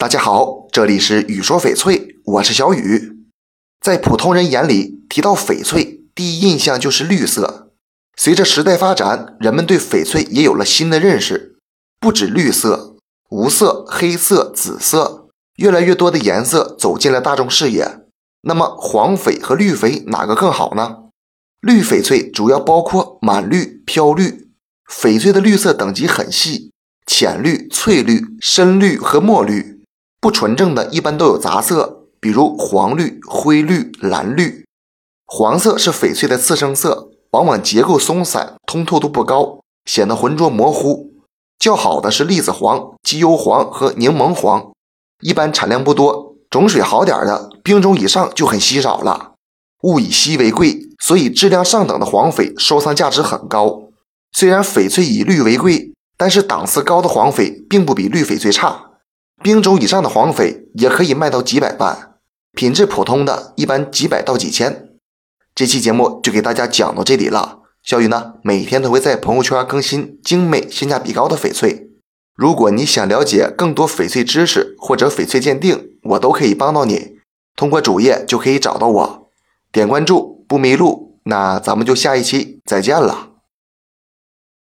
大家好，这里是雨说翡翠，我是小雨。在普通人眼里，提到翡翠，第一印象就是绿色。随着时代发展，人们对翡翠也有了新的认识，不止绿色、无色、黑色、紫色，越来越多的颜色走进了大众视野。那么，黄翡和绿翡哪个更好呢？绿翡翠主要包括满绿、飘绿。翡翠的绿色等级很细，浅绿、翠绿、深绿和墨绿。不纯正的，一般都有杂色，比如黄绿、灰绿、蓝绿。黄色是翡翠的次生色，往往结构松散，通透度不高，显得浑浊模糊。较好的是栗子黄、鸡油黄和柠檬黄，一般产量不多，种水好点的，冰种以上就很稀少了。物以稀为贵，所以质量上等的黄翡收藏价值很高。虽然翡翠以绿为贵，但是档次高的黄翡并不比绿翡翠差。冰种以上的黄翡也可以卖到几百万，品质普通的一般几百到几千。这期节目就给大家讲到这里了。小雨呢，每天都会在朋友圈更新精美、性价比高的翡翠。如果你想了解更多翡翠知识或者翡翠鉴定，我都可以帮到你。通过主页就可以找到我，点关注不迷路。那咱们就下一期再见了。